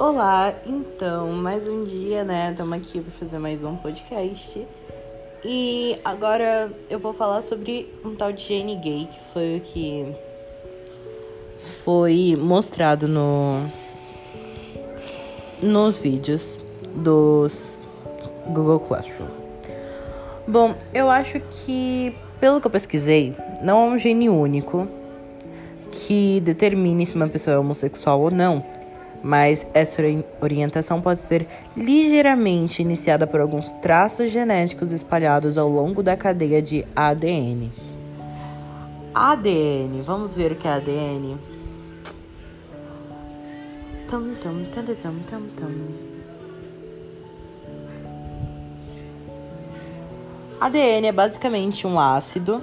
Olá, então, mais um dia, né? Estamos aqui para fazer mais um podcast. E agora eu vou falar sobre um tal de Jane Gay, que foi o que foi mostrado no nos vídeos dos Google Classroom. Bom, eu acho que, pelo que eu pesquisei, não é um gene único que determine se uma pessoa é homossexual ou não mas essa orientação pode ser ligeiramente iniciada por alguns traços genéticos espalhados ao longo da cadeia de ADN. ADN, vamos ver o que é ADN. Tum, tum, tum, tum, tum, tum. ADN é basicamente um ácido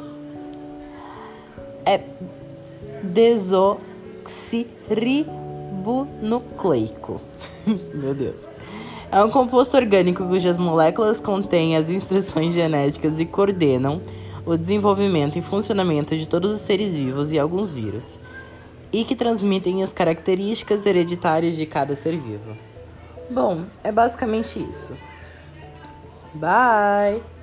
é desoxirribonucleico ribonucleico. Meu Deus. É um composto orgânico cujas moléculas contêm as instruções genéticas e coordenam o desenvolvimento e funcionamento de todos os seres vivos e alguns vírus, e que transmitem as características hereditárias de cada ser vivo. Bom, é basicamente isso. Bye!